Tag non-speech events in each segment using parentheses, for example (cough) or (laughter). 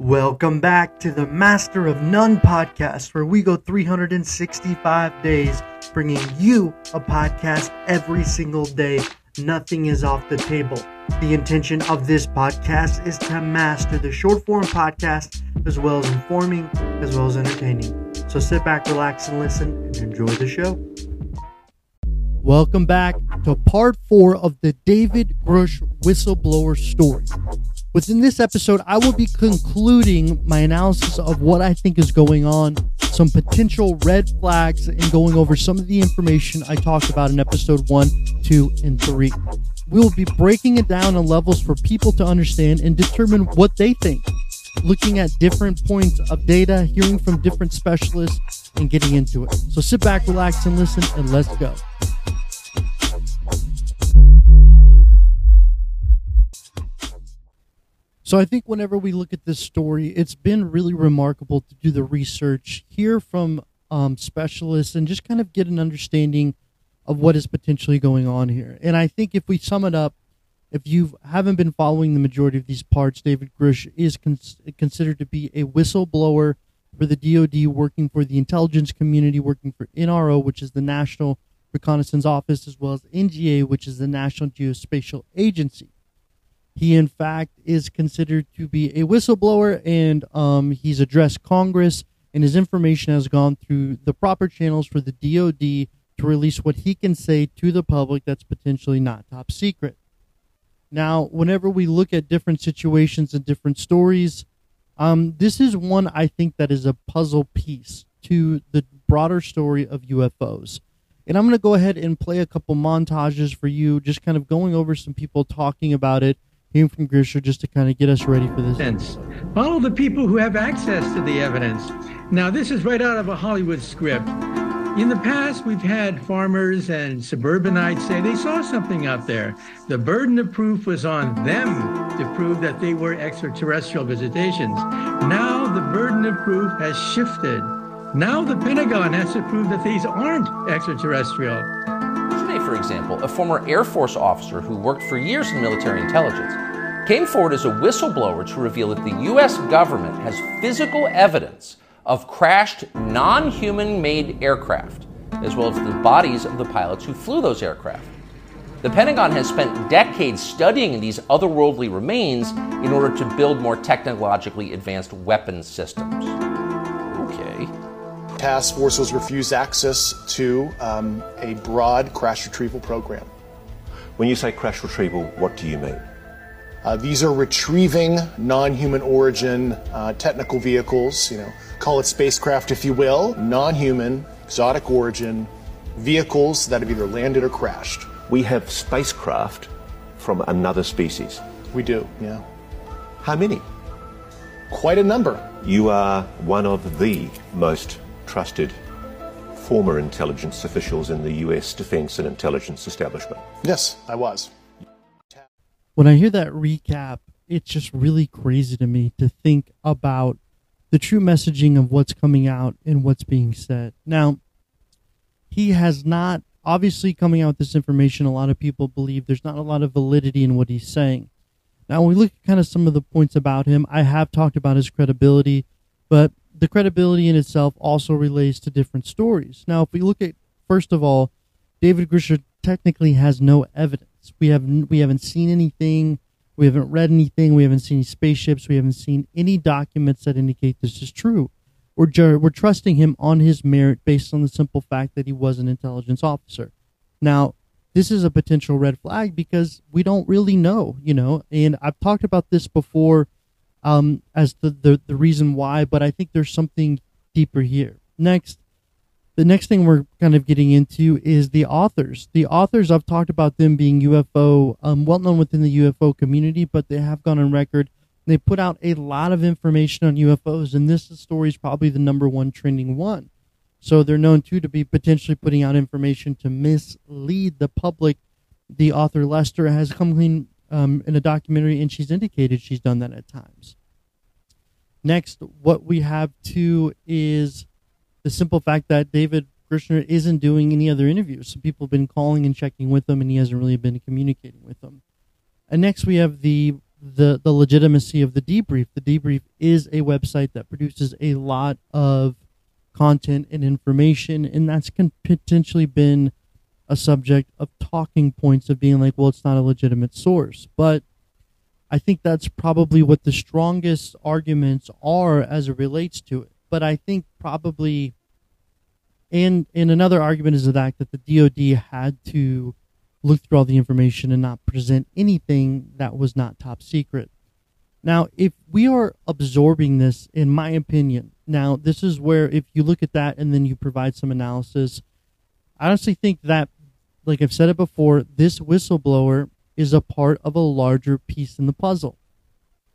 Welcome back to the Master of None podcast, where we go 365 days bringing you a podcast every single day. Nothing is off the table. The intention of this podcast is to master the short form podcast as well as informing, as well as entertaining. So sit back, relax, and listen and enjoy the show. Welcome back to part four of the David Grusch whistleblower story. Within this episode, I will be concluding my analysis of what I think is going on, some potential red flags, and going over some of the information I talked about in episode one, two, and three. We will be breaking it down on levels for people to understand and determine what they think, looking at different points of data, hearing from different specialists, and getting into it. So sit back, relax, and listen, and let's go. So I think whenever we look at this story, it's been really remarkable to do the research, hear from um, specialists, and just kind of get an understanding of what is potentially going on here. And I think if we sum it up, if you haven't been following the majority of these parts, David Grusch is cons- considered to be a whistleblower for the DoD, working for the intelligence community, working for NRO, which is the National Reconnaissance Office, as well as NGA, which is the National Geospatial Agency. He, in fact, is considered to be a whistleblower, and um, he's addressed Congress, and his information has gone through the proper channels for the DoD to release what he can say to the public that's potentially not top secret. Now, whenever we look at different situations and different stories, um, this is one I think that is a puzzle piece to the broader story of UFOs. And I'm going to go ahead and play a couple montages for you, just kind of going over some people talking about it hearing from Grisher just to kind of get us ready for this. Follow the people who have access to the evidence. Now, this is right out of a Hollywood script. In the past, we've had farmers and suburbanites say they saw something out there. The burden of proof was on them to prove that they were extraterrestrial visitations. Now the burden of proof has shifted. Now the Pentagon has to prove that these aren't extraterrestrial for example, a former Air Force officer who worked for years in military intelligence, came forward as a whistleblower to reveal that the U.S. government has physical evidence of crashed non human made aircraft, as well as the bodies of the pilots who flew those aircraft. The Pentagon has spent decades studying these otherworldly remains in order to build more technologically advanced weapons systems. Task forces refused access to um, a broad crash retrieval program. When you say crash retrieval, what do you mean? Uh, these are retrieving non-human origin uh, technical vehicles, you know, call it spacecraft if you will, non-human, exotic origin vehicles that have either landed or crashed. We have spacecraft from another species. We do, yeah. How many? Quite a number. You are one of the most trusted former intelligence officials in the US defense and intelligence establishment. Yes, I was. When I hear that recap, it's just really crazy to me to think about the true messaging of what's coming out and what's being said. Now, he has not obviously coming out with this information. A lot of people believe there's not a lot of validity in what he's saying. Now, when we look at kind of some of the points about him, I have talked about his credibility, but the credibility in itself also relates to different stories. Now, if we look at first of all, David Grusch technically has no evidence. We haven't we haven't seen anything. We haven't read anything. We haven't seen any spaceships. We haven't seen any documents that indicate this is true. We're we're trusting him on his merit based on the simple fact that he was an intelligence officer. Now, this is a potential red flag because we don't really know, you know. And I've talked about this before um, as the, the, the reason why, but I think there's something deeper here. Next, the next thing we're kind of getting into is the authors. The authors, I've talked about them being UFO, um, well known within the UFO community, but they have gone on record. They put out a lot of information on UFOs, and this story is probably the number one trending one. So they're known too to be potentially putting out information to mislead the public. The author Leslie has come clean um, in a documentary, and she's indicated she's done that at times. Next, what we have too is the simple fact that David Gruschner isn't doing any other interviews. So people have been calling and checking with him, and he hasn't really been communicating with them. And next, we have the the the legitimacy of the debrief. The debrief is a website that produces a lot of content and information, and that's potentially been a subject of talking points of being like, well, it's not a legitimate source. But I think that's probably what the strongest arguments are as it relates to it. But I think probably, and and another argument is the fact that the DoD had to look through all the information and not present anything that was not top secret. Now, if we are absorbing this, in my opinion, now this is where if you look at that and then you provide some analysis, I honestly think that, like I've said it before, this whistleblower is a part of a larger piece in the puzzle.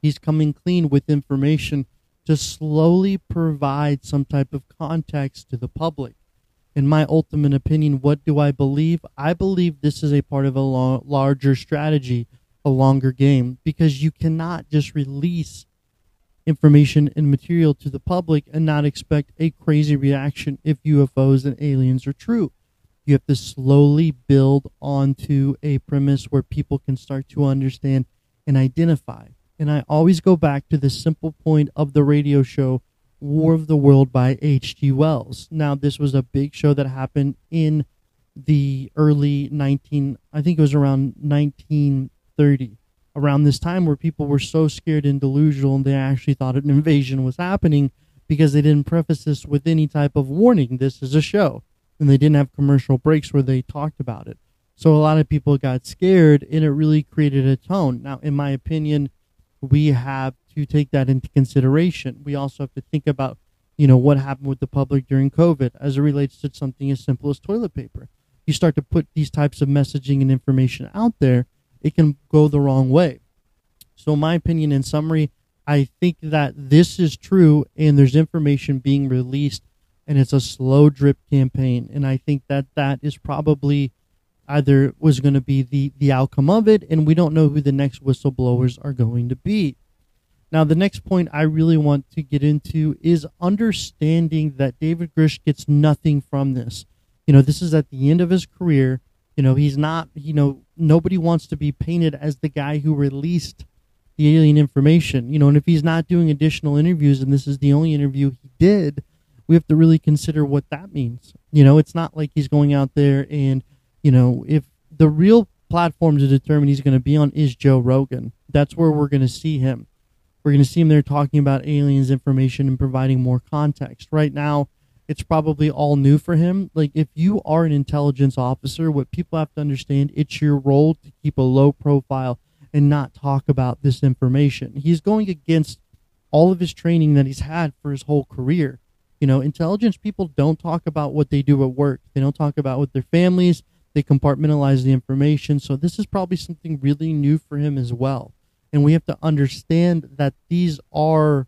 He's coming clean with information to slowly provide some type of context to the public in my ultimate opinion, what do I believe? I believe this is a part of a lo- larger strategy, a longer game, because you cannot just release information and material to the public and not expect a crazy reaction if UFOs and aliens are true. You have to slowly build onto a premise where people can start to understand and identify. And I always go back to the simple point of the radio show War of the World by H.G. Wells. Now, this was a big show that happened in the early 19, I think it was around 1930, around this time where people were so scared and delusional and they actually thought an invasion was happening because they didn't preface this with any type of warning. This is a show. And they didn't have commercial breaks where they talked about it. So a lot of people got scared and it really created a tone. Now, in my opinion, we have to take that into consideration. We also have to think about, you know, what happened with the public during COVID as it relates to something as simple as toilet paper. You start to put these types of messaging and information out there, it can go the wrong way. So, my opinion, in summary, I think that this is true and there's information being released and it's a slow drip campaign. And I think that that is probably either was going to be the, the outcome of it, and we don't know who the next whistleblowers are going to be. Now, the next point I really want to get into is understanding that David Grusch gets nothing from this. You know, this is at the end of his career. You know, he's not, you know, nobody wants to be painted as the guy who released the alien information. You know, and if he's not doing additional interviews and this is the only interview he did, we have to really consider what that means. You know, it's not like he's going out there and, you know, if the real platform to determine he's going to be on is Joe Rogan, that's where we're going to see him we're going to see him there talking about aliens information and providing more context. Right now, it's probably all new for him. Like, if you are an intelligence officer, what people have to understand, it's your role to keep a low profile and not talk about this information. He's going against all of his training that he's had for his whole career. You know, intelligence people don't talk about what they do at work, they don't talk about with their families, they compartmentalize the information. So, this is probably something really new for him as well. And we have to understand that these are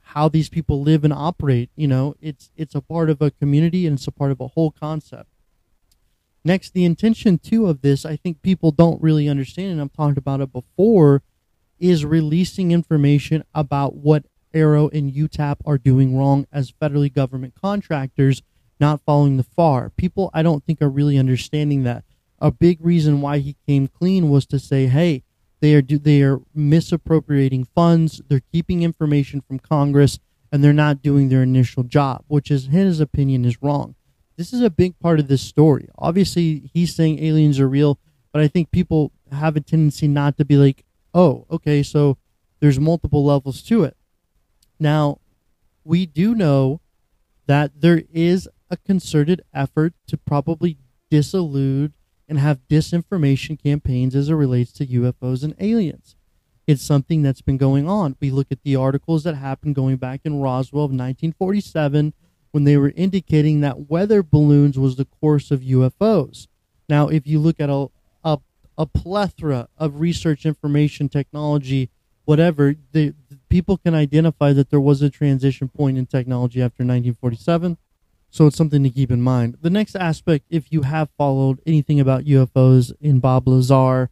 how these people live and operate. You know it's it's a part of a community and it's a part of a whole concept. Next the intention too of this i think people don't really understand and i've talked about it before is releasing information about what AARO and UTAP are doing wrong as federally government contractors not following the FAR. People, I don't think, are really understanding that. A big reason why he came clean was to say, hey, they are they are misappropriating funds. They're keeping information from Congress, and they're not doing their initial job, which is his opinion is wrong. This is a big part of this story. Obviously, he's saying aliens are real, but I think people have a tendency not to be like, oh, okay, so there's multiple levels to it. Now, we do know that there is a concerted effort to probably disillude and have disinformation campaigns as it relates to UFOs and aliens. It's something that's been going on. We look at the articles that happened going back in Roswell of 1947 when they were indicating that weather balloons was the course of UFOs. Now, if you look at a, a, a plethora of research information technology, whatever, the, the people can identify that there was a transition point in technology after 1947 so it's something to keep in mind. The next aspect, if you have followed anything about UFOs in Bob Lazar,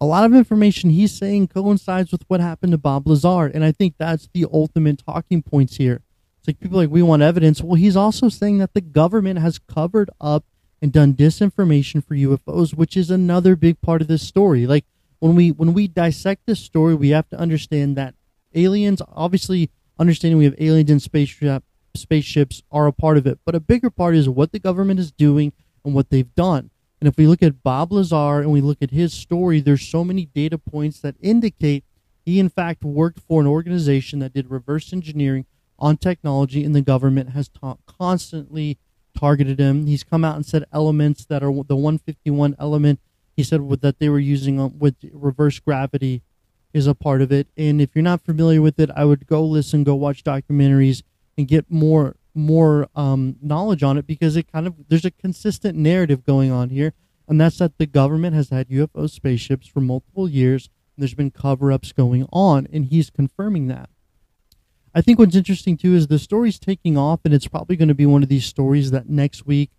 a lot of information he's saying coincides with what happened to Bob Lazar. And I think that's the ultimate talking points here. It's like people like, we want evidence. Well, he's also saying that the government has covered up and done disinformation for UFOs, which is another big part of this story. Like, when we when we dissect this story, we have to understand that aliens, obviously, understanding we have aliens in spaceship spaceships are a part of it, but a bigger part is what the government is doing and what they've done. And if we look at Bob Lazar and we look at his story, there's so many data points that indicate he, in fact, worked for an organization that did reverse engineering on technology, and the government has ta- constantly targeted him. He's come out and said elements that are the 151 element. He said that they were using with reverse gravity is a part of it. And if you're not familiar with it, I would go listen, go watch documentaries, and get more more um, knowledge on it because it kind of there's a consistent narrative going on here, and that's that the government has had UFO spaceships for multiple years. And there's been cover ups going on, and he's confirming that. I think what's interesting too is the story's taking off, and it's probably going to be one of these stories that next week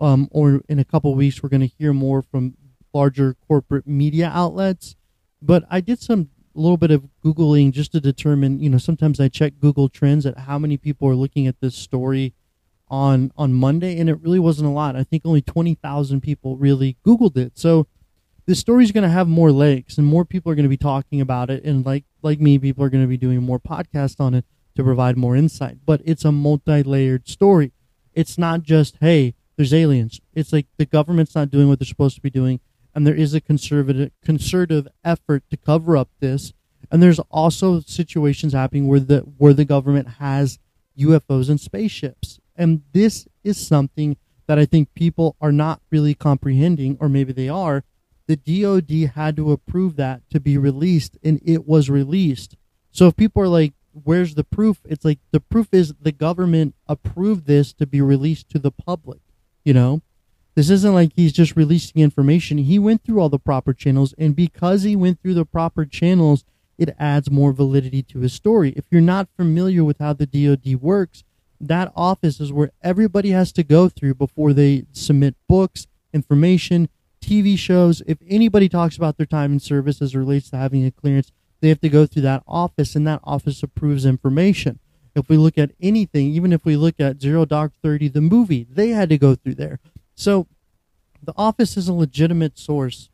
um, or in a couple weeks we're going to hear more from larger corporate media outlets. But I did some little bit of googling just to determine. You know, sometimes I check Google Trends at how many people are looking at this story on on Monday, and it really wasn't a lot. I think only twenty thousand people really Googled it. So this story is going to have more legs, and more people are going to be talking about it. And like like me, people are going to be doing more podcasts on it to provide more insight. But it's a multi layered story. It's not just, hey, there's aliens. It's like the government's not doing what they're supposed to be doing. And there is a conservative concerted effort to cover up this. And there's also situations happening where the where the government has UFOs and spaceships. And this is something that I think people are not really comprehending, or maybe they are. The DoD had to approve that to be released, and it was released. So if people are like, where's the proof? It's like the proof is the government approved this to be released to the public. You know, this isn't like he's just releasing information. He went through all the proper channels, and because he went through the proper channels, it adds more validity to his story. If you're not familiar with how the DoD works, that office is where everybody has to go through before they submit books, information, TV shows. If anybody talks about their time in service as relates to having a clearance, they have to go through that office, and that office approves information. If we look at anything, even if we look at Zero Dark Thirty, the movie, they had to go through there. So the office is a legitimate source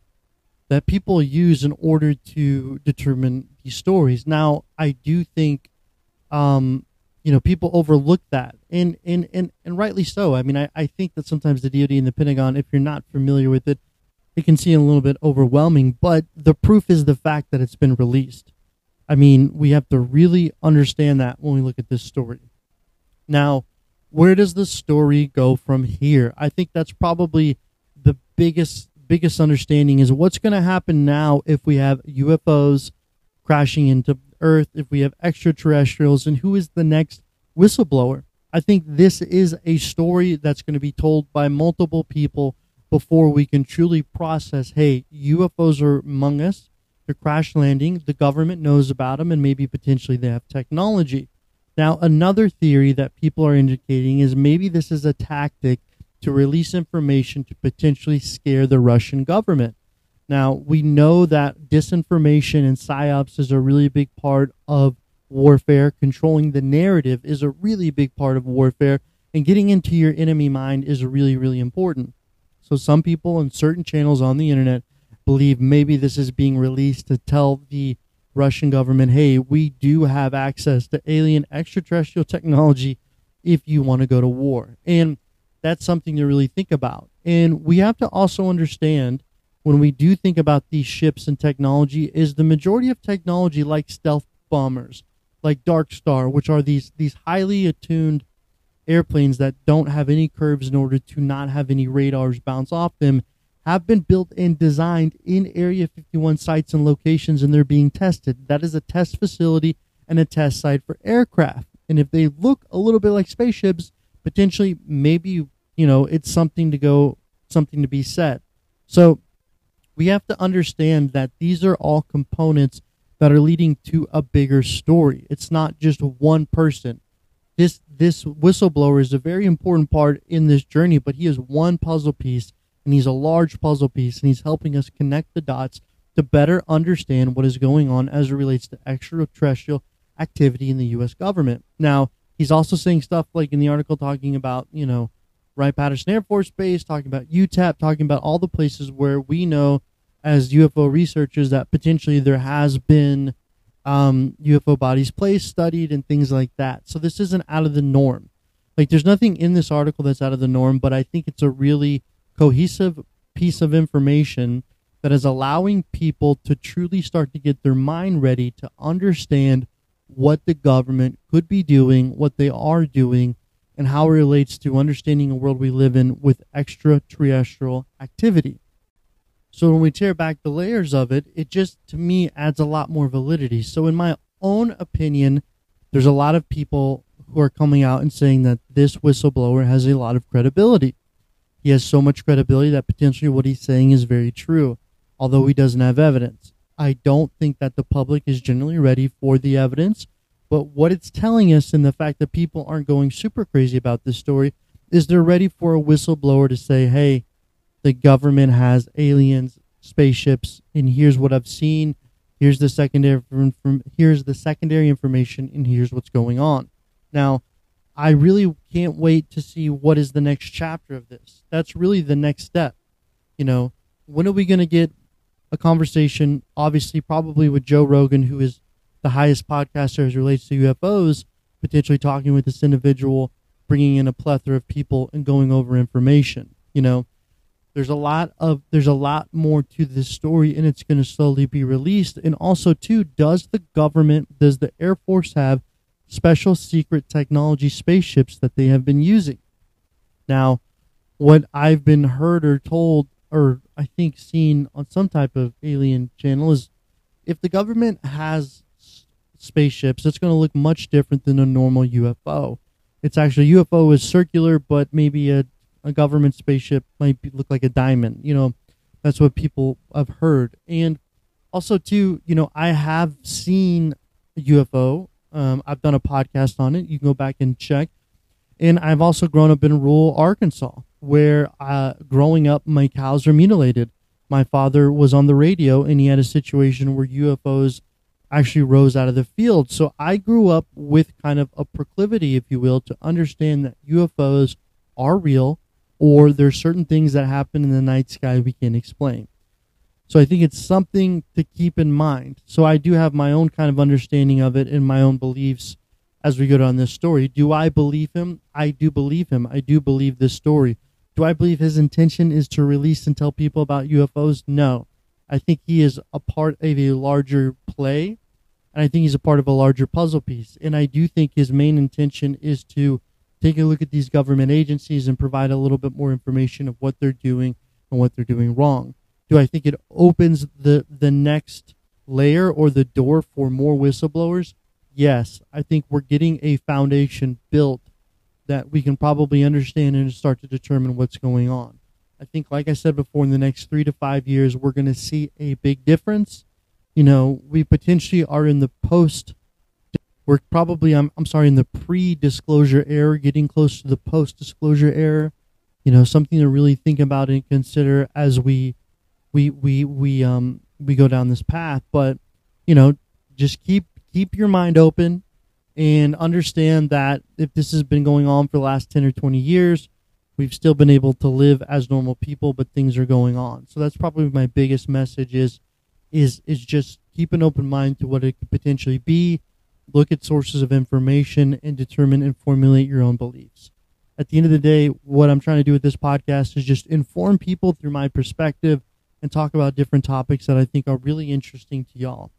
that people use in order to determine these stories. Now, I do think, um, you know, people overlook that, and and and, and rightly so. I mean, I, I think that sometimes the DoD and the Pentagon, if you're not familiar with it, it can seem a little bit overwhelming, but the proof is the fact that it's been released. I mean, we have to really understand that when we look at this story. Now, where does the story go from here? I think that's probably the biggest biggest understanding is what's going to happen now if we have UFOs crashing into Earth, if we have extraterrestrials, and who is the next whistleblower? I think this is a story that's going to be told by multiple people before we can truly process hey, UFOs are among us, they're crash landing, the government knows about them, and maybe potentially they have technology. Now, another theory that people are indicating is maybe this is a tactic to release information to potentially scare the Russian government. Now, we know that disinformation and psyops is a really big part of warfare. Controlling the narrative is a really big part of warfare, and getting into your enemy mind is really, really important. So some people and certain channels on the internet believe maybe this is being released to tell the Russian government, hey, we do have access to alien extraterrestrial technology if you want to go to war. And that's something to really think about. And we have to also understand when we do think about these ships and technology is the majority of technology like stealth bombers, like Dark Star, which are these these highly attuned airplanes that don't have any curves in order to not have any radars bounce off them have been built and designed in Area 51 sites and locations, and they're being tested. That is a test facility and a test site for aircraft. And if they look a little bit like spaceships, potentially, maybe, you know, it's something to go, something to be said. So we have to understand that these are all components that are leading to a bigger story. It's not just one person this this whistleblower is a very important part in this journey, but he is one puzzle piece and he's a large puzzle piece and he's helping us connect the dots to better understand what is going on as it relates to extraterrestrial activity in the US government. Now, he's also saying stuff like in the article talking about, you know, Wright Patterson Air Force Base, talking about UTAP, talking about all the places where we know as UFO researchers that potentially there has been um, UFO bodies placed, studied, and things like that. So this isn't out of the norm. Like there's nothing in this article that's out of the norm, but I think it's a really cohesive piece of information that is allowing people to truly start to get their mind ready to understand what the government could be doing, what they are doing, and how it relates to understanding a world we live in with extraterrestrial activity. So when we tear back the layers of it, it just to me adds a lot more validity. So in my own opinion, there's a lot of people who are coming out and saying that this whistleblower has a lot of credibility. He has so much credibility that potentially what he's saying is very true, although he doesn't have evidence. I don't think that the public is generally ready for the evidence, but what it's telling us and the fact that people aren't going super crazy about this story is they're ready for a whistleblower to say, hey, the government has aliens, spaceships, and here's what I've seen. Here's the secondary from here's the secondary information, and here's what's going on. Now, I really can't wait to see what is the next chapter of this. That's really the next step. You know, when are we going to get a conversation? Obviously, probably with Joe Rogan, who is the highest podcaster as relates to UFOs, potentially talking with this individual, bringing in a plethora of people and going over information. You know, there's a lot of there's a lot more to this story, and it's going to slowly be released. And also, too, does the government, does the Air Force have special secret technology spaceships that they have been using. Now, what I've been heard or told, or I think seen on some type of alien channel, is if the government has spaceships, it's going to look much different than a normal UFO. It's actually UFO is circular, but maybe a, a government spaceship might be, look like a diamond. You know, that's what people have heard. And also, too, you know, I have seen a UFO um, I've done a podcast on it. You can go back and check. And I've also grown up in rural Arkansas, where uh, growing up, my cows are mutilated. My father was on the radio, and he had a situation where UFOs actually rose out of the field. So I grew up with kind of a proclivity, if you will, to understand that UFOs are real, or there's certain things that happen in the night sky we can't explain. So I think it's something to keep in mind. So I do have my own kind of understanding of it and my own beliefs as we go down this story. Do I believe him? I do believe him. I do believe this story. Do I believe his intention is to release and tell people about UFOs? No. I think he is a part of a larger play, and I think he's a part of a larger puzzle piece. And I do think his main intention is to take a look at these government agencies and provide a little bit more information of what they're doing and what they're doing wrong. Do I think it opens the the next layer or the door for more whistleblowers? Yes, I think we're getting a foundation built that we can probably understand and start to determine what's going on. I think, like I said before, in the next three to five years, we're going to see a big difference. You know, we potentially are in the post. We're probably, I'm, I'm sorry, in the pre-disclosure era, getting close to the post-disclosure era. You know, something to really think about and consider as we we we we um we go down this path but you know just keep keep your mind open and understand that if this has been going on for the last 10 or 20 years we've still been able to live as normal people but things are going on. So that's probably my biggest message is is is just keep an open mind to what it could potentially be. Look at sources of information and determine and formulate your own beliefs. At the end of the day what i'm trying to do with this podcast is just inform people through my perspective and talk about different topics that I think are really interesting to y'all.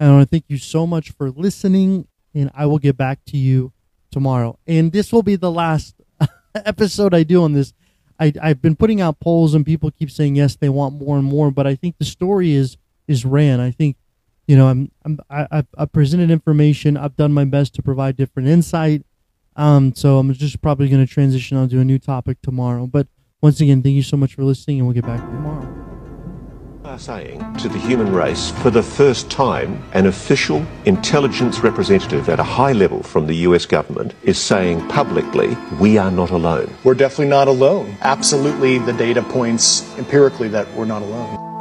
And I want to thank you so much for listening, and I will get back to you tomorrow. And this will be the last (laughs) episode I do on this. I, I've been putting out polls, and people keep saying yes, they want more and more. But I think the story is is ran. I think, you know, I'm, I'm I, I've, I've presented information. I've done my best to provide different insight. Um, so I'm just probably going to transition on to a new topic tomorrow. But once again, thank you so much for listening, and we'll get back tomorrow are saying to the human race, for the first time, an official intelligence representative at a high level from the US government is saying publicly, we are not alone. We're definitely not alone. Absolutely, the data points empirically that we're not alone.